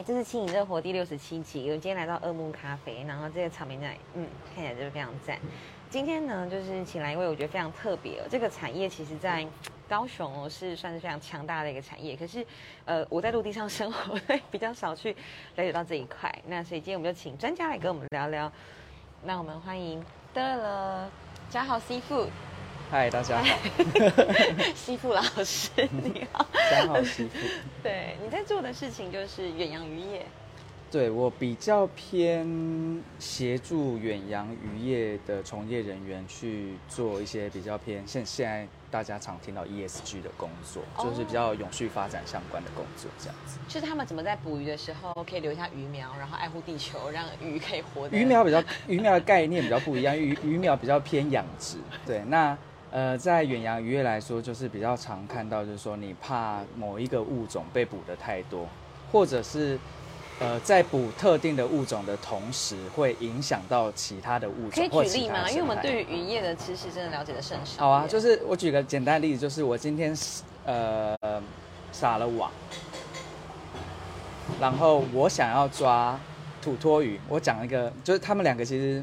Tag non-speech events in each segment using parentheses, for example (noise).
嗨，这是轻盈热活第六十七集。我今天来到二木咖啡，然后这个草莓奶，嗯，看起来就是非常赞。今天呢，就是请来一位我觉得非常特别。这个产业其实在高雄，是算是非常强大的一个产业。可是，呃，我在陆地上生活，比较少去了解到这一块。那所以今天我们就请专家来跟我们聊聊。那我们欢迎得了嘉豪 Seafood。嗨，大家好，(laughs) 西富老师，你好，三号西富。对，你在做的事情就是远洋渔业。对我比较偏协助远洋渔业的从业人员去做一些比较偏现现在大家常听到 ESG 的工作，就是比较永续发展相关的工作，这样子。就是他们怎么在捕鱼的时候可以留下鱼苗，然后爱护地球，让鱼可以活。鱼苗比较鱼苗的概念比较不一样，鱼鱼苗比较偏养殖。对，那。呃，在远洋渔业来说，就是比较常看到，就是说你怕某一个物种被捕的太多，或者是呃在捕特定的物种的同时，会影响到其他的物种。可以举例吗？因为我们对于渔业的知识真的了解的甚少。好啊，就是我举个简单的例子，就是我今天呃撒了网，然后我想要抓土托鱼，我讲一个，就是他们两个其实。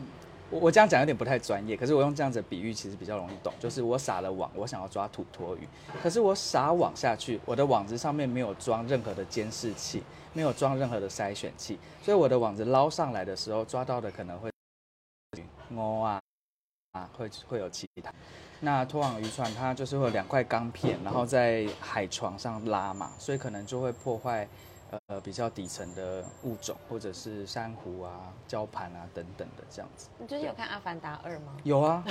我我这样讲有点不太专业，可是我用这样子比喻其实比较容易懂。就是我撒了网，我想要抓土托鱼，可是我撒网下去，我的网子上面没有装任何的监视器，没有装任何的筛选器，所以我的网子捞上来的时候，抓到的可能会摸啊啊，会会有其他。那拖网渔船它就是会有两块钢片，然后在海床上拉嘛，所以可能就会破坏。呃，比较底层的物种，或者是珊瑚啊、礁盘啊等等的这样子。你最近有看《阿凡达二》吗？有啊，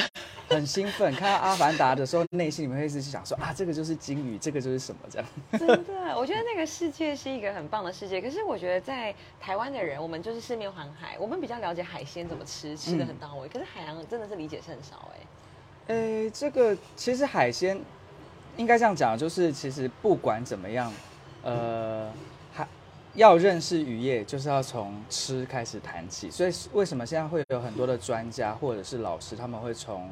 很兴奋。看到《阿凡达》的时候，内心里面会一直想说啊，这个就是鲸鱼，这个就是什么这样。真的，(laughs) 我觉得那个世界是一个很棒的世界。可是我觉得在台湾的人，我们就是四面环海，我们比较了解海鲜怎么吃，吃的很到位。可是海洋真的是理解是很少哎。诶，这个其实海鲜应该这样讲，就是其实不管怎么样，呃。要认识渔业，就是要从吃开始谈起。所以为什么现在会有很多的专家或者是老师，他们会从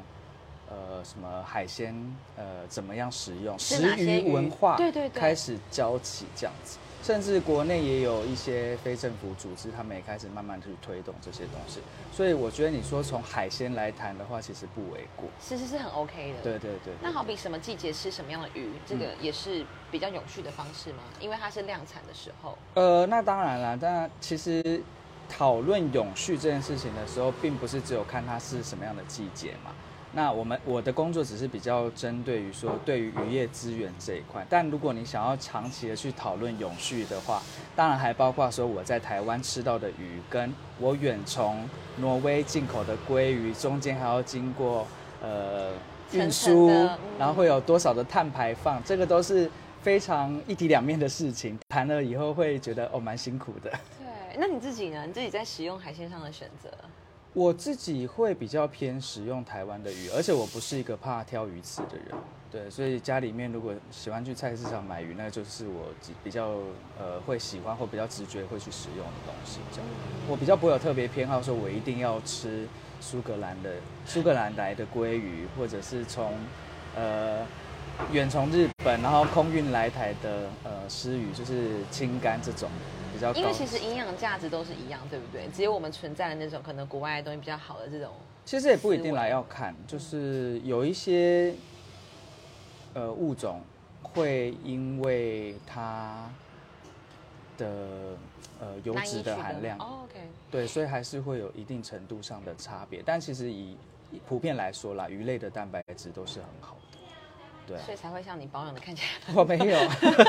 呃什么海鲜呃怎么样食用食鱼文化对对开始教起这样子。甚至国内也有一些非政府组织，他们也开始慢慢去推动这些东西。所以我觉得你说从海鲜来谈的话，其实不为过。其实是很 OK 的。对对对。那好比什么季节吃什么样的鱼，这个也是比较永续的方式吗？因为它是量产的时候。呃，那当然了。但其实讨论永续这件事情的时候，并不是只有看它是什么样的季节嘛。那我们我的工作只是比较针对于说对于渔业资源这一块，但如果你想要长期的去讨论永续的话，当然还包括说我在台湾吃到的鱼，跟我远从挪威进口的鲑鱼中间还要经过呃运输，(laughs) 然后会有多少的碳排放，这个都是非常一体两面的事情，谈了以后会觉得哦蛮辛苦的。对，那你自己呢？你自己在使用海鲜上的选择？我自己会比较偏使用台湾的鱼，而且我不是一个怕挑鱼刺的人，对，所以家里面如果喜欢去菜市场买鱼，那就是我比较呃会喜欢或比较直觉会去使用的东西。这样，我比较不会有特别偏好，说我一定要吃苏格兰的苏格兰来的鲑鱼，或者是从呃远从日本然后空运来台的呃狮鱼，就是青干这种。因为其实营养价值都是一样，对不对？只有我们存在的那种可能国外的东西比较好的这种。其实也不一定来，要看，就是有一些呃物种会因为它的呃油脂的含量，OK，对，所以还是会有一定程度上的差别。但其实以普遍来说啦，鱼类的蛋白质都是很好。对，所以才会像你保养的看起来。(laughs) 我没有，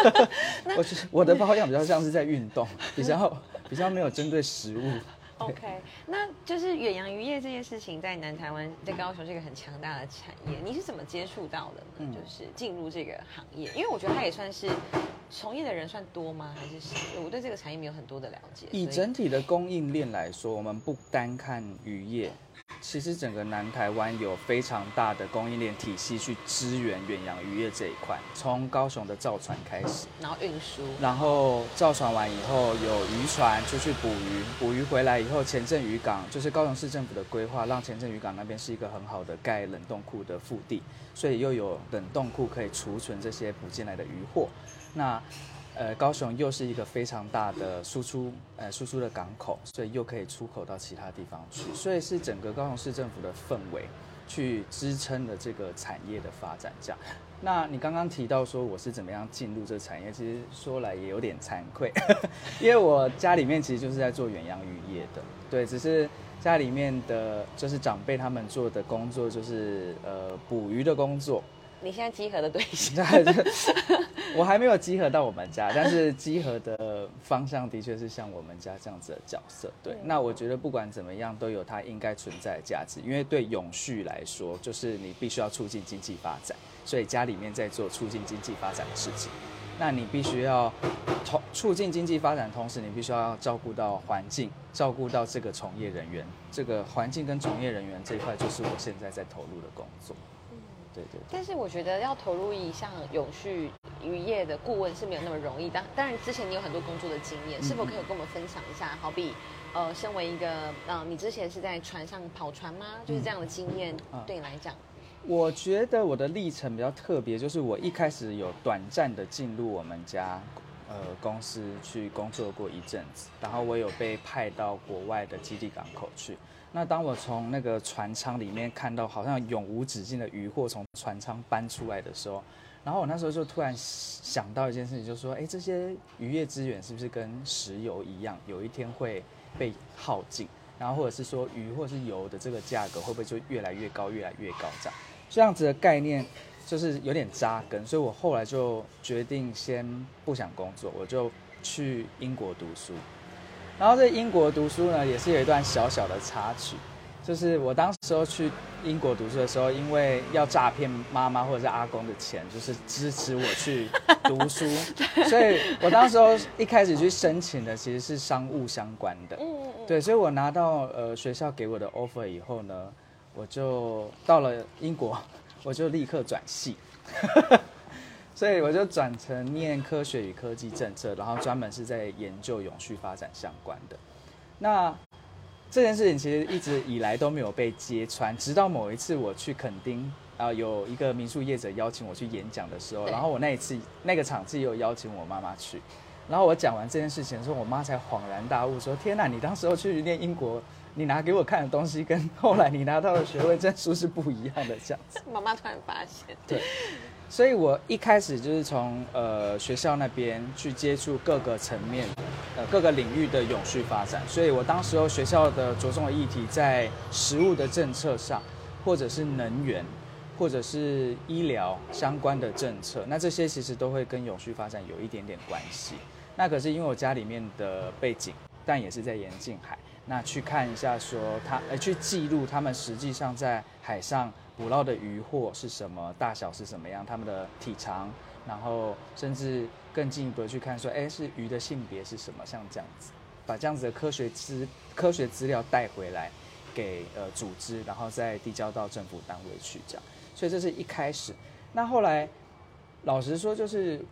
(laughs) 我是我的保养比较像是在运动，(laughs) 比较比较没有针对食物。OK，那就是远洋渔业这件事情，在南台湾，在高雄是一个很强大的产业。你是怎么接触到的呢？就是进入这个行业，因为我觉得它也算是从业的人算多吗？还是少？我对这个产业没有很多的了解。以整体的供应链来说，我们不单看渔业。其实整个南台湾有非常大的供应链体系去支援远洋渔业这一块，从高雄的造船开始，然后运输，然后造船完以后有渔船出去捕鱼，捕鱼回来以后前镇渔港就是高雄市政府的规划，让前镇渔港那边是一个很好的盖冷冻库的腹地，所以又有冷冻库可以储存这些捕进来的渔货。那呃，高雄又是一个非常大的输出呃输出的港口，所以又可以出口到其他地方去，所以是整个高雄市政府的氛围去支撑了这个产业的发展。这样，那你刚刚提到说我是怎么样进入这产业，其实说来也有点惭愧，(laughs) 因为我家里面其实就是在做远洋渔业的，对，只是家里面的就是长辈他们做的工作就是呃捕鱼的工作。你现在集合的对象，(laughs) (laughs) 我还没有集合到我们家，但是集合的方向的确是像我们家这样子的角色。对，那我觉得不管怎么样，都有它应该存在的价值，因为对永续来说，就是你必须要促进经济发展，所以家里面在做促进经济发展的事情。那你必须要同促进经济发展，同时你必须要照顾到环境，照顾到这个从业人员。这个环境跟从业人员这一块，就是我现在在投入的工作。对对，但是我觉得要投入一项永续渔业的顾问是没有那么容易。当当然，之前你有很多工作的经验，是否可以跟我们分享一下？好比，呃，身为一个，嗯，你之前是在船上跑船吗？就是这样的经验，对你来讲，我觉得我的历程比较特别，就是我一开始有短暂的进入我们家，呃，公司去工作过一阵子，然后我有被派到国外的基地港口去。那当我从那个船舱里面看到好像永无止境的渔获从船舱搬出来的时候，然后我那时候就突然想到一件事情，就是说，哎，这些渔业资源是不是跟石油一样，有一天会被耗尽？然后或者是说，鱼或是油的这个价格会不会就越来越高，越来越高？这样这样子的概念就是有点扎根，所以我后来就决定先不想工作，我就去英国读书。然后在英国读书呢，也是有一段小小的插曲，就是我当时候去英国读书的时候，因为要诈骗妈妈或者是阿公的钱，就是支持我去读书，(laughs) 所以我当时候一开始去申请的其实是商务相关的，对，所以我拿到呃学校给我的 offer 以后呢，我就到了英国，我就立刻转系。所以我就转成念科学与科技政策，然后专门是在研究永续发展相关的。那这件事情其实一直以来都没有被揭穿，直到某一次我去垦丁啊，有一个民宿业者邀请我去演讲的时候，然后我那一次那个场次又邀请我妈妈去，然后我讲完这件事情的时候，我妈才恍然大悟说：“天哪，你当时候去念英国，你拿给我看的东西跟后来你拿到的学位证书是不一样的。”这样子，(laughs) 妈妈突然发现，对。所以，我一开始就是从呃学校那边去接触各个层面、呃各个领域的永续发展。所以我当时候学校的着重的议题在食物的政策上，或者是能源，或者是医疗相关的政策。那这些其实都会跟永续发展有一点点关系。那可是因为我家里面的背景，但也是在沿近海，那去看一下说他呃去记录他们实际上在海上。捕捞的渔获是什么？大小是什么样？它们的体长，然后甚至更进一步的去看，说，哎，是鱼的性别是什么？像这样子，把这样子的科学资科学资料带回来，给呃组织，然后再递交到政府单位去这样。所以这是一开始。那后来，老实说，就是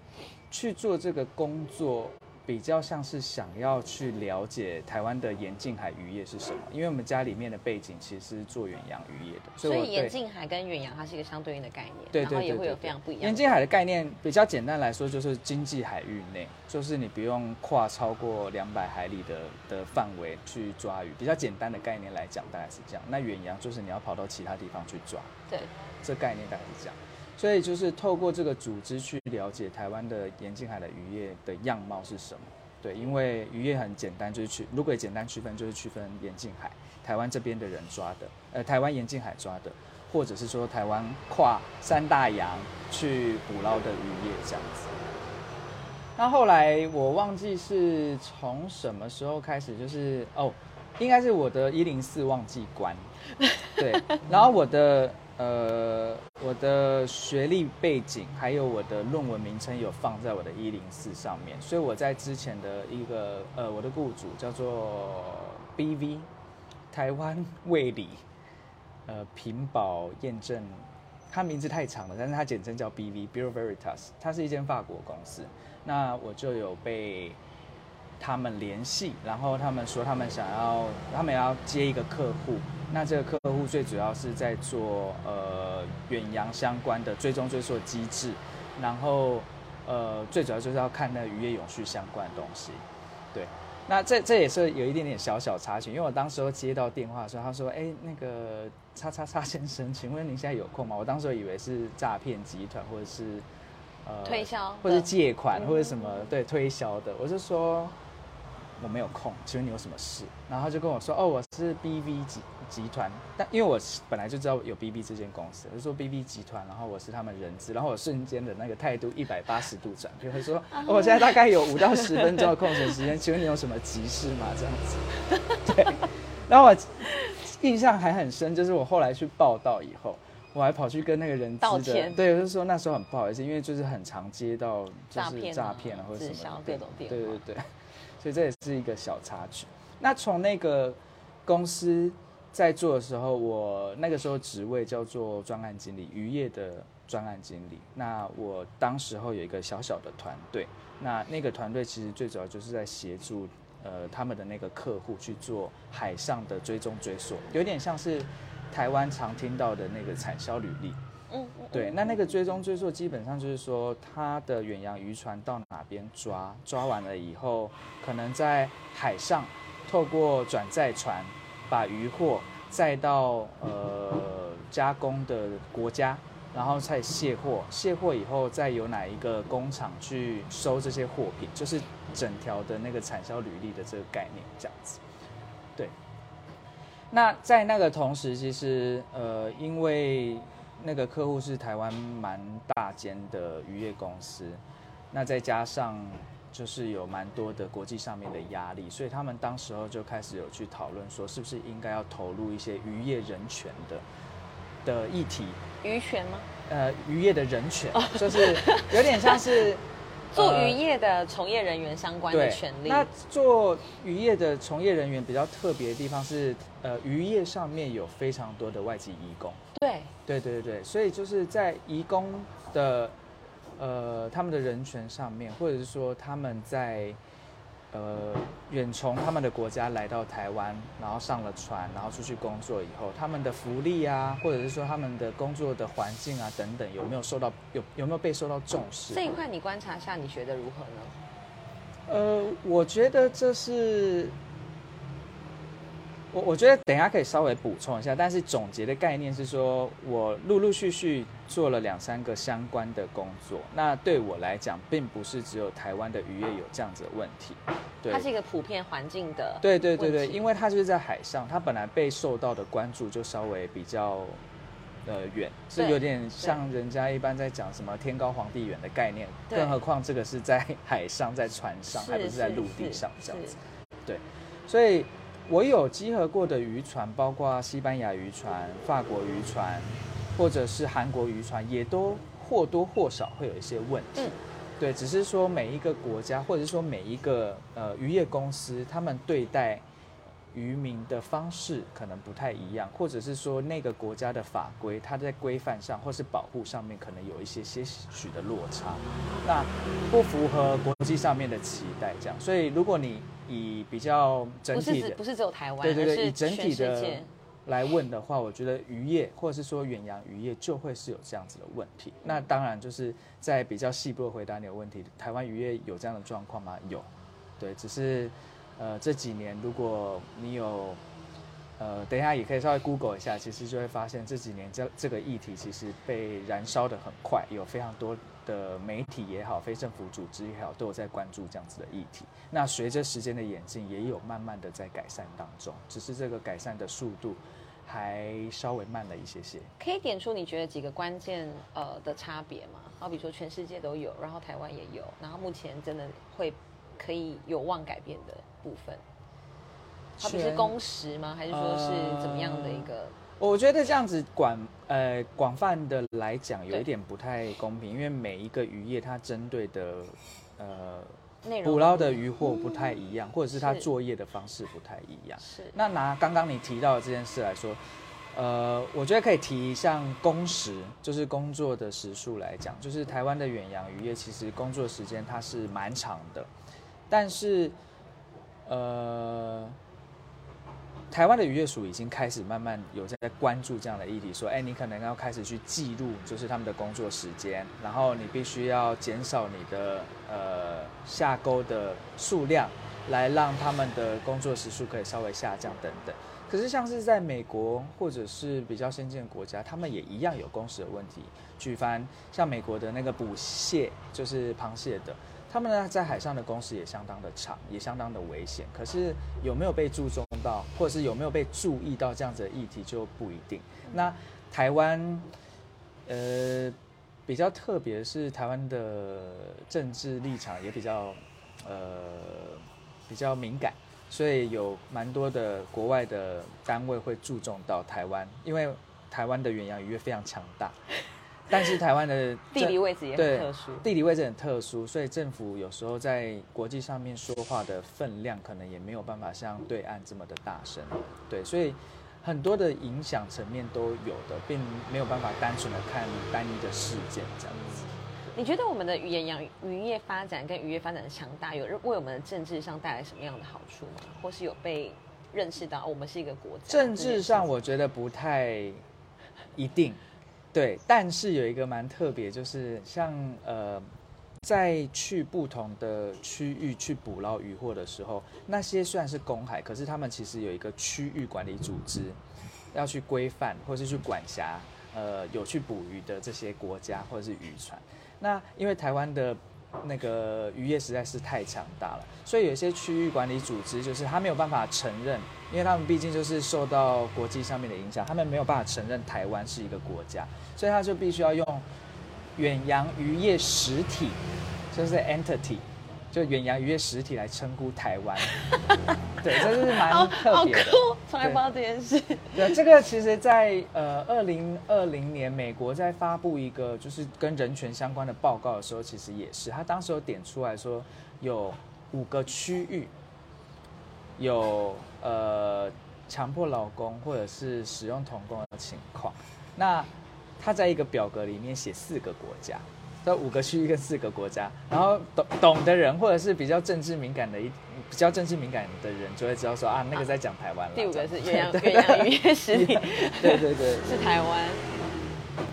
去做这个工作。比较像是想要去了解台湾的沿近海渔业是什么，因为我们家里面的背景其实是做远洋渔业的，所以沿近海跟远洋它是一个相对应的概念，对对对，也会有非常不一样。沿近海的概念比较简单来说，就是经济海域内，就是你不用跨超过两百海里的的范围去抓鱼。比较简单的概念来讲，大概是这样。那远洋就是你要跑到其他地方去抓，对，这概念大概是这样。所以就是透过这个组织去了解台湾的沿近海的渔业的样貌是什么？对，因为渔业很简单，就是区如果简单区分，就是区分沿近海台湾这边的人抓的，呃，台湾沿近海抓的，或者是说台湾跨三大洋去捕捞的渔业这样子。那后来我忘记是从什么时候开始，就是哦，应该是我的一零四忘记关，对，(laughs) 然后我的。呃，我的学历背景还有我的论文名称有放在我的一零四上面，所以我在之前的一个呃，我的雇主叫做 BV 台湾卫理呃屏保验证，它名字太长了，但是它简称叫 BV Bureau Veritas，它是一间法国公司，那我就有被他们联系，然后他们说他们想要，他们要接一个客户。那这个客户最主要是在做呃远洋相关的追踪追溯机制，然后呃，最主要就是要看那渔业永续相关的东西。对，那这这也是有一点点小小插曲，因为我当时候接到电话的时候，他说：“哎，那个叉叉叉先生，请问您现在有空吗？”我当时以为是诈骗集团或者是呃推销，或者借款或者什么对推销的，我就说。我没有空，请问你有什么事？然后他就跟我说：“哦，我是 BV 集集团，但因为我本来就知道有 BV 这间公司，我就说 BV 集团，然后我是他们人资，然后我瞬间的那个态度一百八十度转变，会说我现在大概有五到十分钟的空闲时间，请问你有什么急事吗？这样子，(laughs) 对。然后我印象还很深，就是我后来去报道以后，我还跑去跟那个人资的，对，就是说那时候很不好意思，因为就是很常接到就是诈骗啊或者什么各种电话，对对对。所以这也是一个小插曲。那从那个公司在做的时候，我那个时候职位叫做专案经理，渔业的专案经理。那我当时候有一个小小的团队，那那个团队其实最主要就是在协助呃他们的那个客户去做海上的追踪追索，有点像是台湾常听到的那个产销履历。嗯，对，那那个追踪追溯基本上就是说，它的远洋渔船到哪边抓，抓完了以后，可能在海上透过转载船把渔货载到呃加工的国家，然后再卸货，卸货以后再由哪一个工厂去收这些货品，就是整条的那个产销履历的这个概念这样子。对，那在那个同时，其实呃因为那个客户是台湾蛮大间的渔业公司，那再加上就是有蛮多的国际上面的压力，所以他们当时候就开始有去讨论说，是不是应该要投入一些渔业人权的的议题？渔权吗？呃，渔业的人权，就是有点像是。做渔业的从业人员相关的权利。那做渔业的从业人员比较特别的地方是，呃，渔业上面有非常多的外籍移工。对，对对对所以就是在移工的，呃，他们的人权上面，或者是说他们在。呃，远从他们的国家来到台湾，然后上了船，然后出去工作以后，他们的福利啊，或者是说他们的工作的环境啊等等，有没有受到有有没有被受到重视？这一块你观察下，你觉得如何呢？呃，我觉得这是。我我觉得等下可以稍微补充一下，但是总结的概念是说，我陆陆续续做了两三个相关的工作。那对我来讲，并不是只有台湾的渔业有这样子的问题，对，它是一个普遍环境的。对对对对，因为它就是在海上，它本来被受到的关注就稍微比较呃远，是有点像人家一般在讲什么天高皇帝远的概念，更何况这个是在海上，在船上，还不是在陆地上这样子。对，所以。我有集合过的渔船，包括西班牙渔船、法国渔船，或者是韩国渔船，也都或多或少会有一些问题。对，只是说每一个国家，或者是说每一个呃渔业公司，他们对待。渔民的方式可能不太一样，或者是说那个国家的法规，它在规范上或是保护上面可能有一些些许的落差，那不符合国际上面的期待，这样。所以如果你以比较整体的，不是只有台湾，对对对，以整体的来问的话，我觉得渔业或者是说远洋渔业就会是有这样子的问题。那当然就是在比较细部的回答你的问题，台湾渔业有这样的状况吗？有，对，只是。呃，这几年如果你有，呃，等一下也可以稍微 Google 一下，其实就会发现这几年这这个议题其实被燃烧的很快，有非常多的媒体也好，非政府组织也好，都有在关注这样子的议题。那随着时间的演进，也有慢慢的在改善当中，只是这个改善的速度还稍微慢了一些些。可以点出你觉得几个关键呃的差别吗？好比说全世界都有，然后台湾也有，然后目前真的会可以有望改变的。部分，好比是工时吗？还是说是怎么样的一个？我觉得这样子广呃广泛的来讲，有一点不太公平，因为每一个渔业它针对的呃捕捞的渔获不太一样，或者是它作业的方式不太一样。是。那拿刚刚你提到的这件事来说，呃，我觉得可以提像工时，就是工作的时数来讲，就是台湾的远洋渔业其实工作时间它是蛮长的，但是。呃，台湾的渔业署已经开始慢慢有在关注这样的议题，说，哎，你可能要开始去记录，就是他们的工作时间，然后你必须要减少你的呃下钩的数量，来让他们的工作时数可以稍微下降等等。可是像是在美国或者是比较先进的国家，他们也一样有工时的问题。举凡像美国的那个捕蟹，就是螃蟹的。他们呢，在海上的工时也相当的长，也相当的危险。可是有没有被注重到，或者是有没有被注意到这样子的议题就不一定。那台湾，呃，比较特别是台湾的政治立场也比较，呃，比较敏感，所以有蛮多的国外的单位会注重到台湾，因为台湾的远洋渔业非常强大。(laughs) 但是台湾的 (laughs) 地理位置也很特殊，地理位置很特殊，所以政府有时候在国际上面说话的分量，可能也没有办法像对岸这么的大声。对，所以很多的影响层面都有的，并没有办法单纯的看单一的事件这样子。你觉得我们的语言养渔业发展跟渔业发展的强大，有为我们的政治上带来什么样的好处吗？或是有被认识到我们是一个国家？政治上我觉得不太一定。对，但是有一个蛮特别，就是像呃，在去不同的区域去捕捞渔获的时候，那些虽然是公海，可是他们其实有一个区域管理组织，要去规范或是去管辖呃有去捕鱼的这些国家或者是渔船。那因为台湾的。那个渔业实在是太强大了，所以有些区域管理组织就是他没有办法承认，因为他们毕竟就是受到国际上面的影响，他们没有办法承认台湾是一个国家，所以他就必须要用远洋渔业实体，就是 entity。就远洋渔业实体来称呼台湾，(laughs) 对，这是蛮特别的。从来不知道这件事。对，这个其实，在呃二零二零年，美国在发布一个就是跟人权相关的报告的时候，其实也是，他当时有点出来说，有五个区域有呃强迫劳工或者是使用童工的情况。那他在一个表格里面写四个国家。这五个区域跟四个国家，然后懂懂的人或者是比较政治敏感的一比较政治敏感的人就会知道说啊，那个在讲台湾了。第五个是远洋 (laughs) 远洋渔业实体，对对对，是台湾。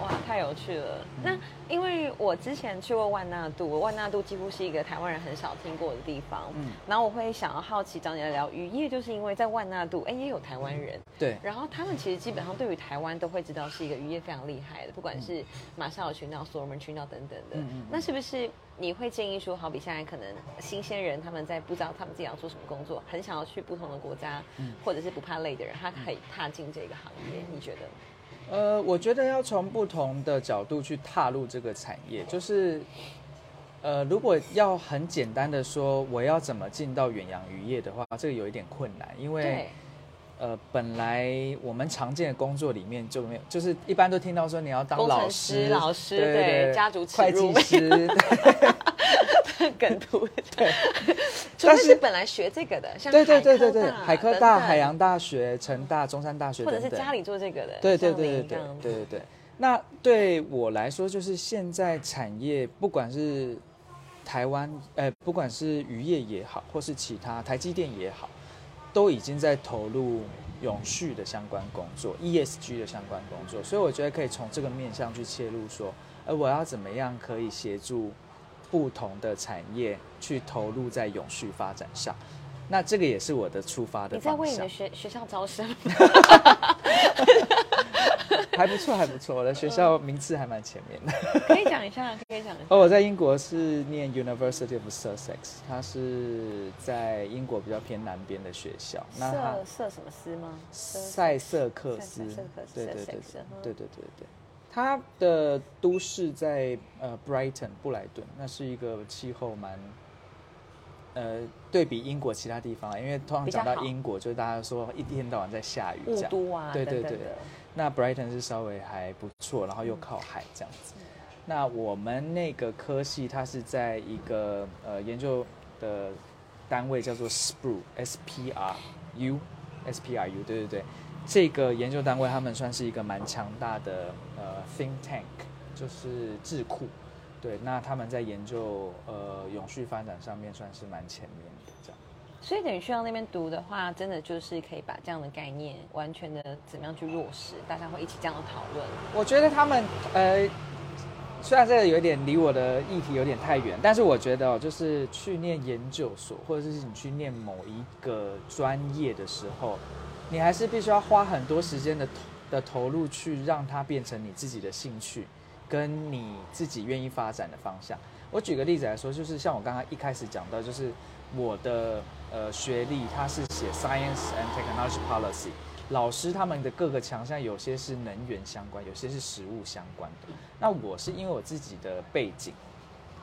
哇，太有趣了！那因为我之前去过万纳度，万纳度几乎是一个台湾人很少听过的地方。嗯，然后我会想要好奇找你来聊渔业，就是因为在万纳度，哎，也有台湾人。对。然后他们其实基本上对于台湾都会知道是一个渔业非常厉害的，不管是马绍尔群岛、所罗门群岛等等的。嗯嗯。那是不是你会建议说，好比现在可能新鲜人他们在不知道他们自己要做什么工作，很想要去不同的国家，或者是不怕累的人，他可以踏进这个行业？你觉得？呃，我觉得要从不同的角度去踏入这个产业，就是，呃，如果要很简单的说，我要怎么进到远洋渔业的话，这个有一点困难，因为，呃，本来我们常见的工作里面就没有，就是一般都听到说你要当老师，老师对，家族会计师。(laughs) (laughs) 梗图 (laughs) 对，(laughs) 但是本来学这个的，像对对对对对，海科大、海洋大学、成大、中山大学，或者是家里做这个的，对对对对对对对对。那对我来说，就是现在产业，不管是台湾，呃，不管是渔业也好，或是其他台积电也好，都已经在投入永续的相关工作，ESG 的相关工作。所以我觉得可以从这个面向去切入，说，呃，我要怎么样可以协助。不同的产业去投入在永续发展上，那这个也是我的出发的。你在为你的学学校招生？(laughs) 还不错，还不错，我的学校名次还蛮前面的。可以讲一下，可以讲一下。(laughs) 哦，我在英国是念 University of Sussex，它是在英国比较偏南边的学校。那瑟瑟什么斯吗？塞瑟克斯。对对对对对对对对。它的都市在呃 Brighton 布莱顿，那是一个气候蛮，呃，对比英国其他地方，因为通常讲到英国，就是大家说一天到晚在下雨，雾都啊，对对对。那 Brighton 是稍微还不错，然后又靠海这样子。那我们那个科系，它是在一个呃研究的单位叫做 Spru，S P R U，S P R U，对对对。这个研究单位，他们算是一个蛮强大的呃 think tank，就是智库，对，那他们在研究呃永续发展上面算是蛮前面的这样。所以等于去到那边读的话，真的就是可以把这样的概念完全的怎么样去落实，大家会一起这样的讨论。我觉得他们呃，虽然这个有一点离我的议题有点太远，但是我觉得哦，就是去念研究所，或者是你去念某一个专业的时候，你还是必须要花很多时间的投的投入去让它变成你自己的兴趣，跟你自己愿意发展的方向。我举个例子来说，就是像我刚刚一开始讲到，就是我的呃学历，它是写 Science and Technology Policy，老师他们的各个强项有些是能源相关，有些是食物相关的。那我是因为我自己的背景，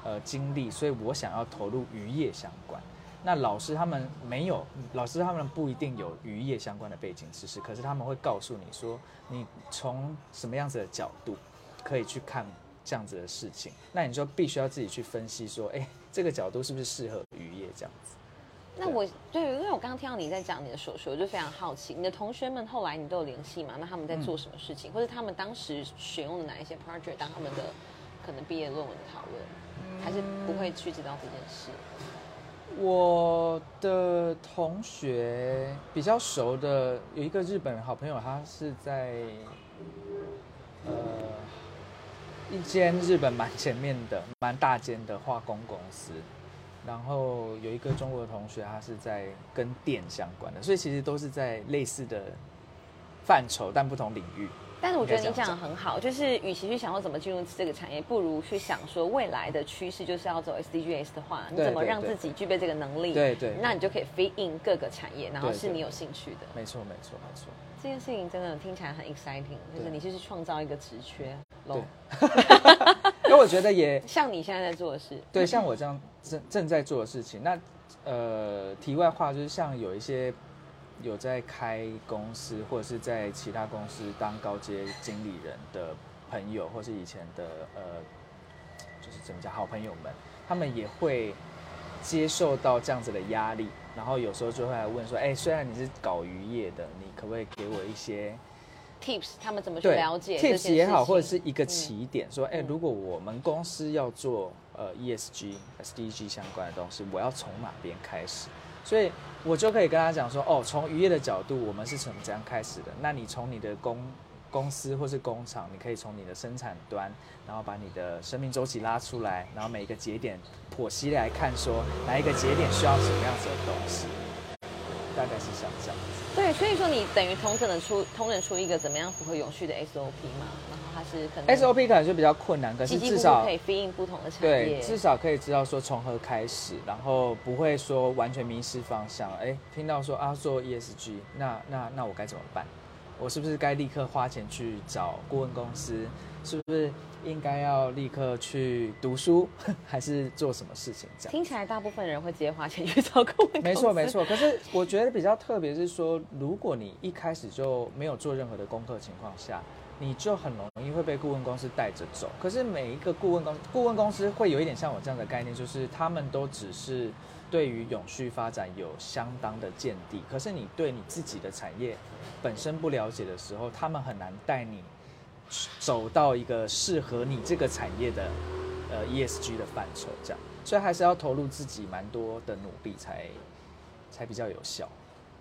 呃经历，所以我想要投入渔业相关。那老师他们没有，老师他们不一定有渔业相关的背景知识，可是他们会告诉你说，你从什么样子的角度可以去看。这样子的事情，那你就必须要自己去分析，说，哎，这个角度是不是适合渔业这样子？那我对，因为我刚刚听到你在讲你的所说，我就非常好奇，你的同学们后来你都有联系吗？那他们在做什么事情，或者他们当时选用的哪一些 project 当他们的可能毕业论文的讨论，还是不会去知道这件事？我的同学比较熟的有一个日本好朋友，他是在呃。一间日本蛮前面的、蛮大间的化工公司，然后有一个中国的同学，他是在跟电相关的，所以其实都是在类似的范畴，但不同领域。但是我觉得你讲的很好，就是与其去想说怎么进入这个产业，不如去想说未来的趋势就是要走 SDGs 的话，你怎么让自己具备这个能力？对对，那你就可以 fit in 各个产业，然后是你有兴趣的。没错没错没错。这件事情真的听起来很 exciting，就是你就是创造一个职缺，对，(laughs) 因为我觉得也 (laughs) 像你现在在做的事，对，像我这样正正在做的事情。那呃，题外话就是像有一些有在开公司或者是在其他公司当高阶经理人的朋友，或是以前的呃，就是怎么讲好朋友们，他们也会接受到这样子的压力。然后有时候就会来问说，哎，虽然你是搞渔业的，你可不可以给我一些 tips？他们怎么去了解 tips 也好，或者是一个起点，说，哎，如果我们公司要做呃 ESG、SDG 相关的东西，我要从哪边开始？所以我就可以跟他讲说，哦，从渔业的角度，我们是从怎样开始的？那你从你的工公司或是工厂，你可以从你的生产端，然后把你的生命周期拉出来，然后每一个节点。剖析来看，说哪一个节点需要什么样子的东西，大概是。对，所以说你等于同整的出，同整出一个怎么样符合永续的 SOP 嘛？然后它是可能 SOP 可能就比较困难，可是至少可以飞应不同的产业。对，至少可以知道说从何开始，然后不会说完全迷失方向。哎，听到说啊做 ESG，那那那我该怎么办？我是不是该立刻花钱去找顾问公司？是不是？应该要立刻去读书，还是做什么事情？这样听起来，大部分人会直接花钱去找顾问。没错，没错。可是我觉得比较特别是说，如果你一开始就没有做任何的功课情况下，你就很容易会被顾问公司带着走。可是每一个顾问公顾问公司会有一点像我这样的概念，就是他们都只是对于永续发展有相当的见地。可是你对你自己的产业本身不了解的时候，他们很难带你。走到一个适合你这个产业的呃 ESG 的范畴，这样，所以还是要投入自己蛮多的努力才才比较有效。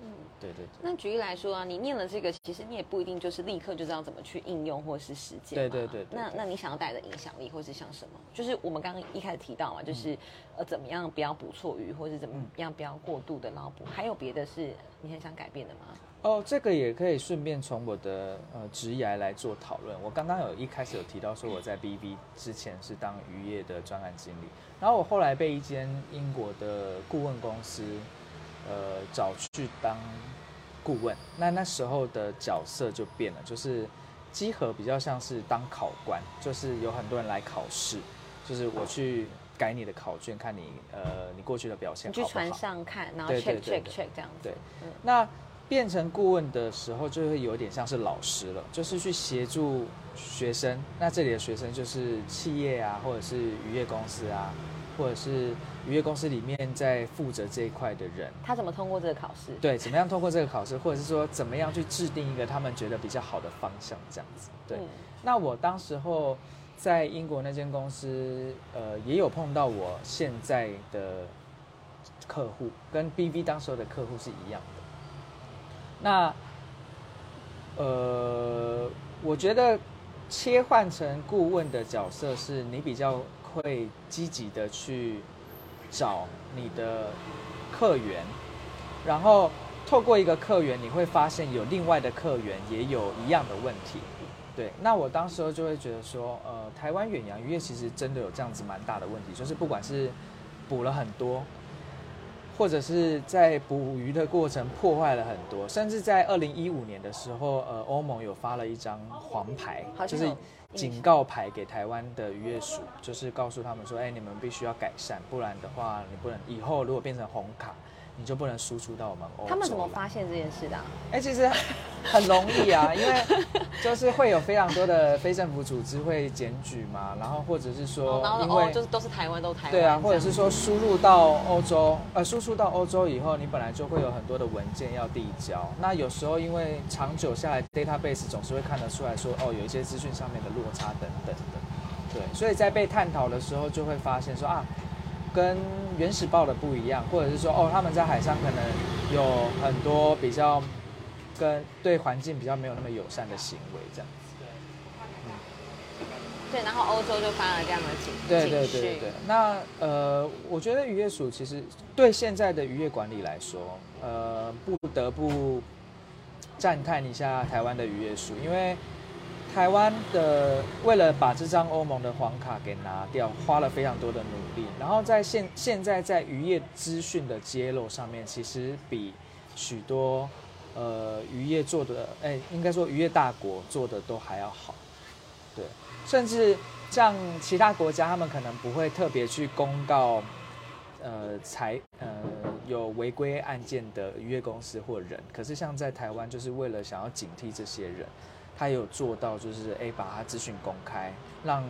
嗯，对对。那举例来说啊，你念了这个，其实你也不一定就是立刻就知道怎么去应用或是实践。对对对。那那你想要带的影响力，或是像什么？就是我们刚刚一开始提到嘛，就是呃怎么样不要捕错鱼，或是怎么样不要过度的捞捕，还有别的是你很想改变的吗？哦，这个也可以顺便从我的呃职涯来做讨论。我刚刚有一开始有提到说我在 BB 之前是当渔业的专案经理，然后我后来被一间英国的顾问公司呃找去当顾问。那那时候的角色就变了，就是稽核比较像是当考官，就是有很多人来考试，就是我去改你的考卷，看你呃你过去的表现好不好。去船上看，然后 check check check 这样子。对，那。变成顾问的时候，就会有点像是老师了，就是去协助学生。那这里的学生就是企业啊，或者是渔业公司啊，或者是渔业公司里面在负责这一块的人。他怎么通过这个考试？对，怎么样通过这个考试，或者是说怎么样去制定一个他们觉得比较好的方向，这样子。对。那我当时候在英国那间公司，呃，也有碰到我现在的。客户，跟 BV 当时候的客户是一样的。那呃，我觉得切换成顾问的角色，是你比较会积极的去找你的客源，然后透过一个客源，你会发现有另外的客源也有一样的问题。对，那我当时候就会觉得说，呃，台湾远洋渔业其实真的有这样子蛮大的问题，就是不管是补了很多。或者是在捕鱼的过程破坏了很多，甚至在二零一五年的时候，呃，欧盟有发了一张黄牌，就是警告牌给台湾的渔业署，就是告诉他们说，哎，你们必须要改善，不然的话，你不能以后如果变成红卡。你就不能输出到我们欧洲。他们怎么发现这件事的？哎，其实很容易啊，因为就是会有非常多的非政府组织会检举嘛，然后或者是说，因为就是都是台湾都台湾。对啊，或者是说输入到欧洲，呃，输出到欧洲以后，你本来就会有很多的文件要递交。那有时候因为长久下来，database 总是会看得出来说，哦，有一些资讯上面的落差等等的。对，所以在被探讨的时候，就会发现说啊。跟原始报的不一样，或者是说，哦，他们在海上可能有很多比较跟对环境比较没有那么友善的行为，这样子。对，然后欧洲就发了这样的警对对对对对。那呃，我觉得渔业署其实对现在的渔业管理来说，呃，不得不赞叹一下台湾的渔业署，因为。台湾的为了把这张欧盟的黄卡给拿掉，花了非常多的努力。然后在现现在在渔业资讯的揭露上面，其实比许多呃渔业做的，哎，应该说渔业大国做的都还要好。对，甚至像其他国家，他们可能不会特别去公告，呃，财呃有违规案件的渔业公司或人。可是像在台湾，就是为了想要警惕这些人。他有做到，就是诶，把他资讯公开，让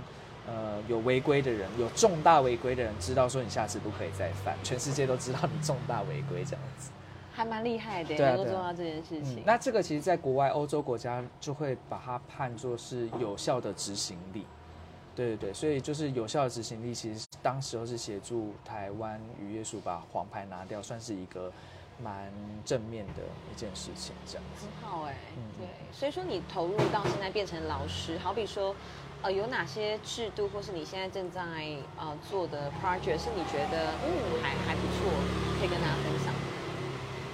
呃有违规的人，有重大违规的人知道说你下次不可以再犯，全世界都知道你重大违规这样子，还蛮厉害的，能够做到这件事情。那这个其实，在国外欧洲国家就会把它判作是有效的执行力，对对对，所以就是有效的执行力，其实当时候是协助台湾渔业署把黄牌拿掉，算是一个。蛮正面的一件事情，这样子很好哎，对，所以说你投入到现在变成老师，好比说，呃，有哪些制度，或是你现在正在呃做的 project，是你觉得嗯还还不错，可以跟大家分享。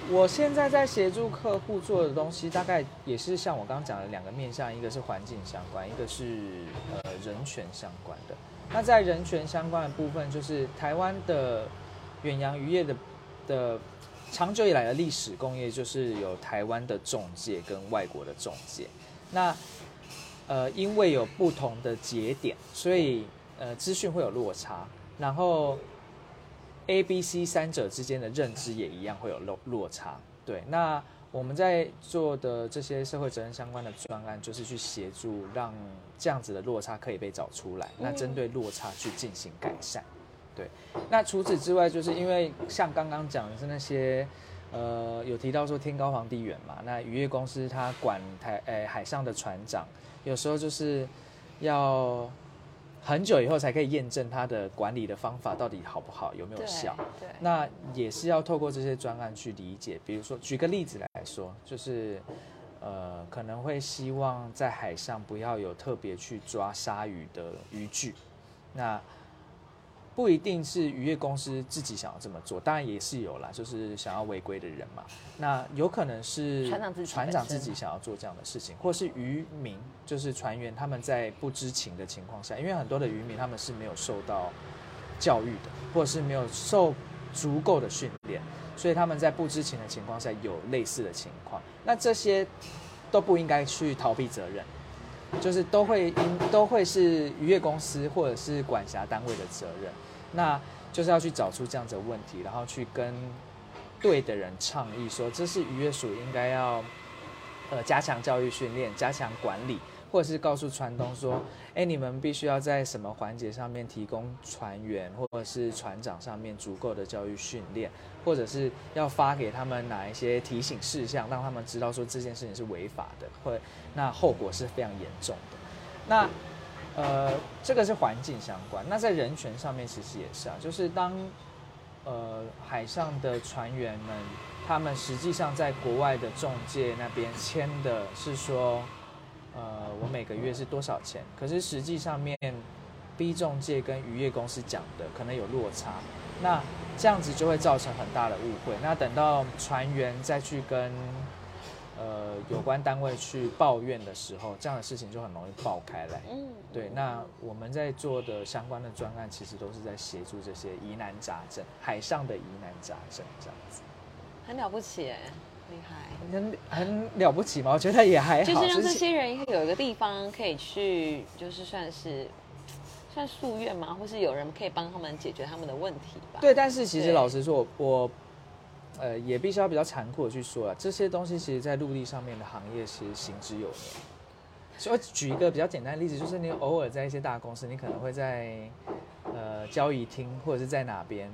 我现在在协助客户做的东西，大概也是像我刚刚讲的两个面向，一个是环境相关，一个是呃人权相关的。那在人权相关的部分，就是台湾的远洋渔业的的。长久以来的历史工业就是有台湾的中介跟外国的中介，那呃因为有不同的节点，所以呃资讯会有落差，然后 A、B、C 三者之间的认知也一样会有落落差。对，那我们在做的这些社会责任相关的专案，就是去协助让这样子的落差可以被找出来，那针对落差去进行改善。对，那除此之外，就是因为像刚刚讲的是那些，呃，有提到说天高皇帝远嘛，那渔业公司它管台诶海上的船长，有时候就是要很久以后才可以验证它的管理的方法到底好不好，有没有效。对，那也是要透过这些专案去理解。比如说，举个例子来说，就是呃，可能会希望在海上不要有特别去抓鲨鱼的渔具，那。不一定是渔业公司自己想要这么做，当然也是有啦，就是想要违规的人嘛。那有可能是船长自己船长自己想要做这样的事情，或是渔民，就是船员他们在不知情的情况下，因为很多的渔民他们是没有受到教育的，或者是没有受足够的训练，所以他们在不知情的情况下有类似的情况。那这些都不应该去逃避责任。就是都会因都会是渔业公司或者是管辖单位的责任，那就是要去找出这样子的问题，然后去跟对的人倡议说，这是渔业署应该要呃加强教育训练，加强管理。或者是告诉船东说，哎，你们必须要在什么环节上面提供船员或者是船长上面足够的教育训练，或者是要发给他们哪一些提醒事项，让他们知道说这件事情是违法的，或那后果是非常严重的。那呃，这个是环境相关。那在人权上面其实也是啊，就是当呃海上的船员们，他们实际上在国外的中介那边签的是说，呃，我每个月是多少钱？可是实际上面 B 中介跟渔业公司讲的可能有落差，那这样子就会造成很大的误会。那等到船员再去跟呃有关单位去抱怨的时候，这样的事情就很容易爆开来。嗯，对，那我们在做的相关的专案，其实都是在协助这些疑难杂症，海上的疑难杂症这样子，很了不起哎，厉害。很很了不起吗？我觉得也还好，就是让这些人有一个地方可以去，就是算是算夙愿吗？或是有人可以帮他们解决他们的问题吧？对，但是其实老实说，我我呃也必须要比较残酷的去说啊，这些东西其实在陆地上面的行业其实行之有年。所以我举一个比较简单的例子，就是你偶尔在一些大公司，你可能会在呃交易厅或者是在哪边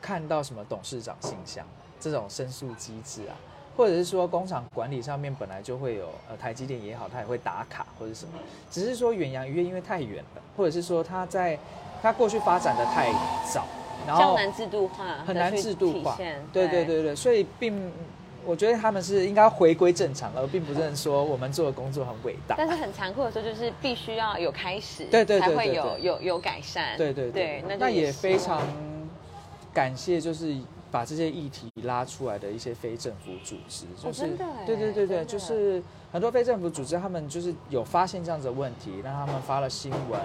看到什么董事长信箱这种申诉机制啊，或者是说工厂管理上面本来就会有呃台积电也好，它也会打卡或者什么，只是说远洋渔业因为太远了，或者是说它在它过去发展的太早，然后较难制度化，很难制度化。对对对对，所以并我觉得他们是应该回归正常，而并不是说我们做的工作很伟大。但是很残酷的时候，就是必须要有开始，对对对才会有有有改善。对对对，那那也非常感谢，就是把这些议题拉出来的一些非政府组织，就是、对对对对，就是很多非政府组织，他们就是有发现这样子的问题，让他们发了新闻，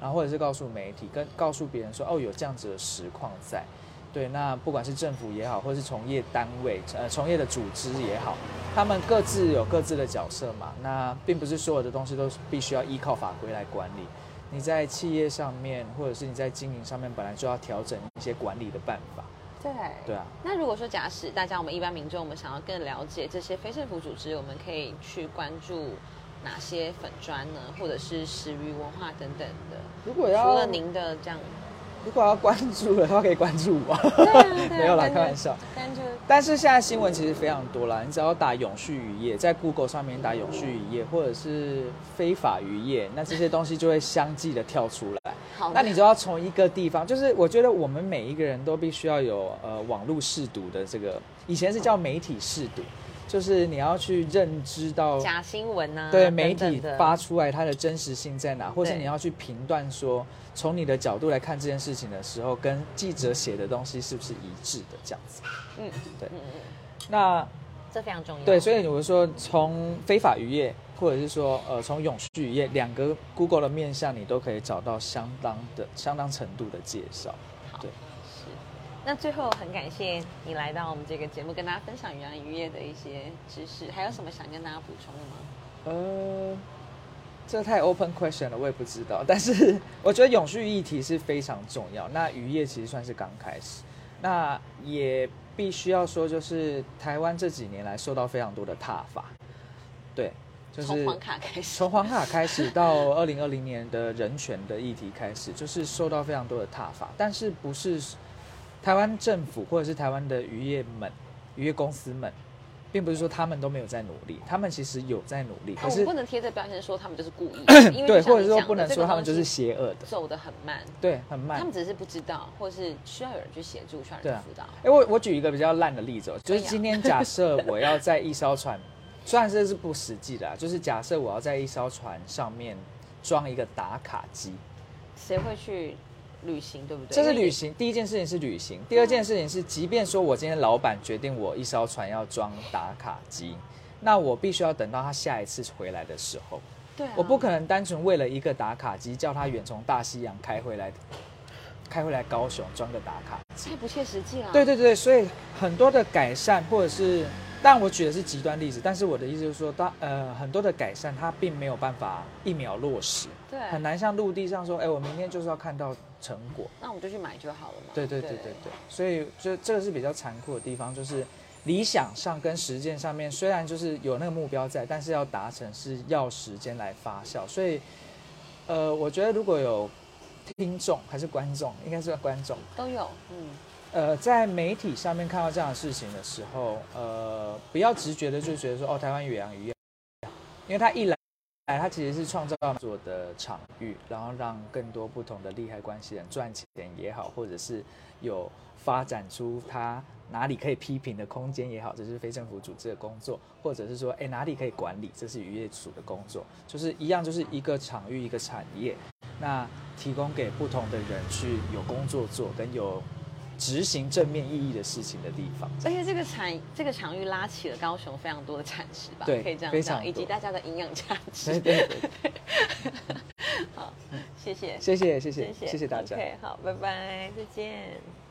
然后或者是告诉媒体，跟告诉别人说，哦，有这样子的实况在。对，那不管是政府也好，或是从业单位，呃，从业的组织也好，他们各自有各自的角色嘛。那并不是所有的东西都必须要依靠法规来管理。你在企业上面，或者是你在经营上面，本来就要调整一些管理的办法。对对啊，那如果说假使大家我们一般民众，我们想要更了解这些非政府组织，我们可以去关注哪些粉砖呢？或者是食鱼文化等等的。除如果要了您的这样，如果要关注的话，可以关注我。(laughs) 没有啦，开玩笑。但是现在新闻其实非常多啦，你只要打永续渔业，在 Google 上面打永续渔业，或者是非法渔业，那这些东西就会相继的跳出来。好，那你就要从一个地方，就是我觉得我们每一个人都必须要有呃网络试读的这个，以前是叫媒体试读，就是你要去认知到假新闻啊，对媒体发出来它的真实性在哪，或是你要去评断说，从你的角度来看这件事情的时候，跟记者写的东西是不是一致的这样子。嗯对嗯嗯，那这非常重要。对，所以我说从非法渔业，或者是说呃从永续渔业两个 Google 的面向，你都可以找到相当的相当程度的介绍。那最后很感谢你来到我们这个节目，跟大家分享原来渔业的一些知识，还有什么想跟大家补充的吗？呃，这太 open question 了，我也不知道。(laughs) 但是我觉得永续议题是非常重要。那渔业其实算是刚开始，那也必须要说，就是台湾这几年来受到非常多的踏法，对，就是从黄卡开始，从黄卡开始到二零二零年的人权的议题开始，就是受到非常多的踏法，但是不是台湾政府或者是台湾的渔业们、渔业公司们，并不是说他们都没有在努力，他们其实有在努力，可是不能贴这标签说他们就是故意，(clears throat) 因为对，或者说不能说他们就是邪恶的，走的很慢，对，很慢。他。们只是不知道，或是需要有人去协助，需要人辅导。哎、我我举一个比较烂的例子哦，就是今天假设我要在一艘船，虽然这是不实际的、啊，就是假设我要在一艘船上面装一个打卡机，谁会去旅行，对不对？这是旅行。第一件事情是旅行，第二件事情是，即便说我今天老板决定我一艘船要装打卡机，那我必须要等到他下一次回来的时候，对啊，我不可能单纯为了一个打卡机叫他远从大西洋开回来，开回来高雄装个打卡机。太不切实际了。对对对，所以很多的改善或者是，但我举的是极端例子，但是我的意思就是说，当呃很多的改善它并没有办法一秒落实，对，很难像陆地上说，哎，我明天就是要看到成果。那我们就去买就好了嘛。对对对对对，所以就这个是比较残酷的地方，就是理想上跟实践上面虽然就是有那个目标在，但是要达成是要时间来发酵。所以，呃，我觉得如果有听众还是观众，应该是观众，都有，嗯，呃，在媒体上面看到这样的事情的时候，呃，不要直觉的就觉得说，哦，台湾远洋渔业，因为它一来，它其实是创造做的场域，然后让更多不同的利害关系人赚钱也好，或者是有发展出它哪里可以批评的空间也好，这是非政府组织的工作，或者是说，哎，哪里可以管理，这是渔业署的工作，就是一样，就是一个场域一个产业，那提供给不同的人去有工作做，跟有。执行正面意义的事情的地方，而且这个产这个场域拉起了高雄非常多的产值吧，对，可以这样讲，以及大家的营养价值。对对对。(laughs) 好，谢谢，谢谢谢谢谢谢大家。OK，好，拜拜，再见。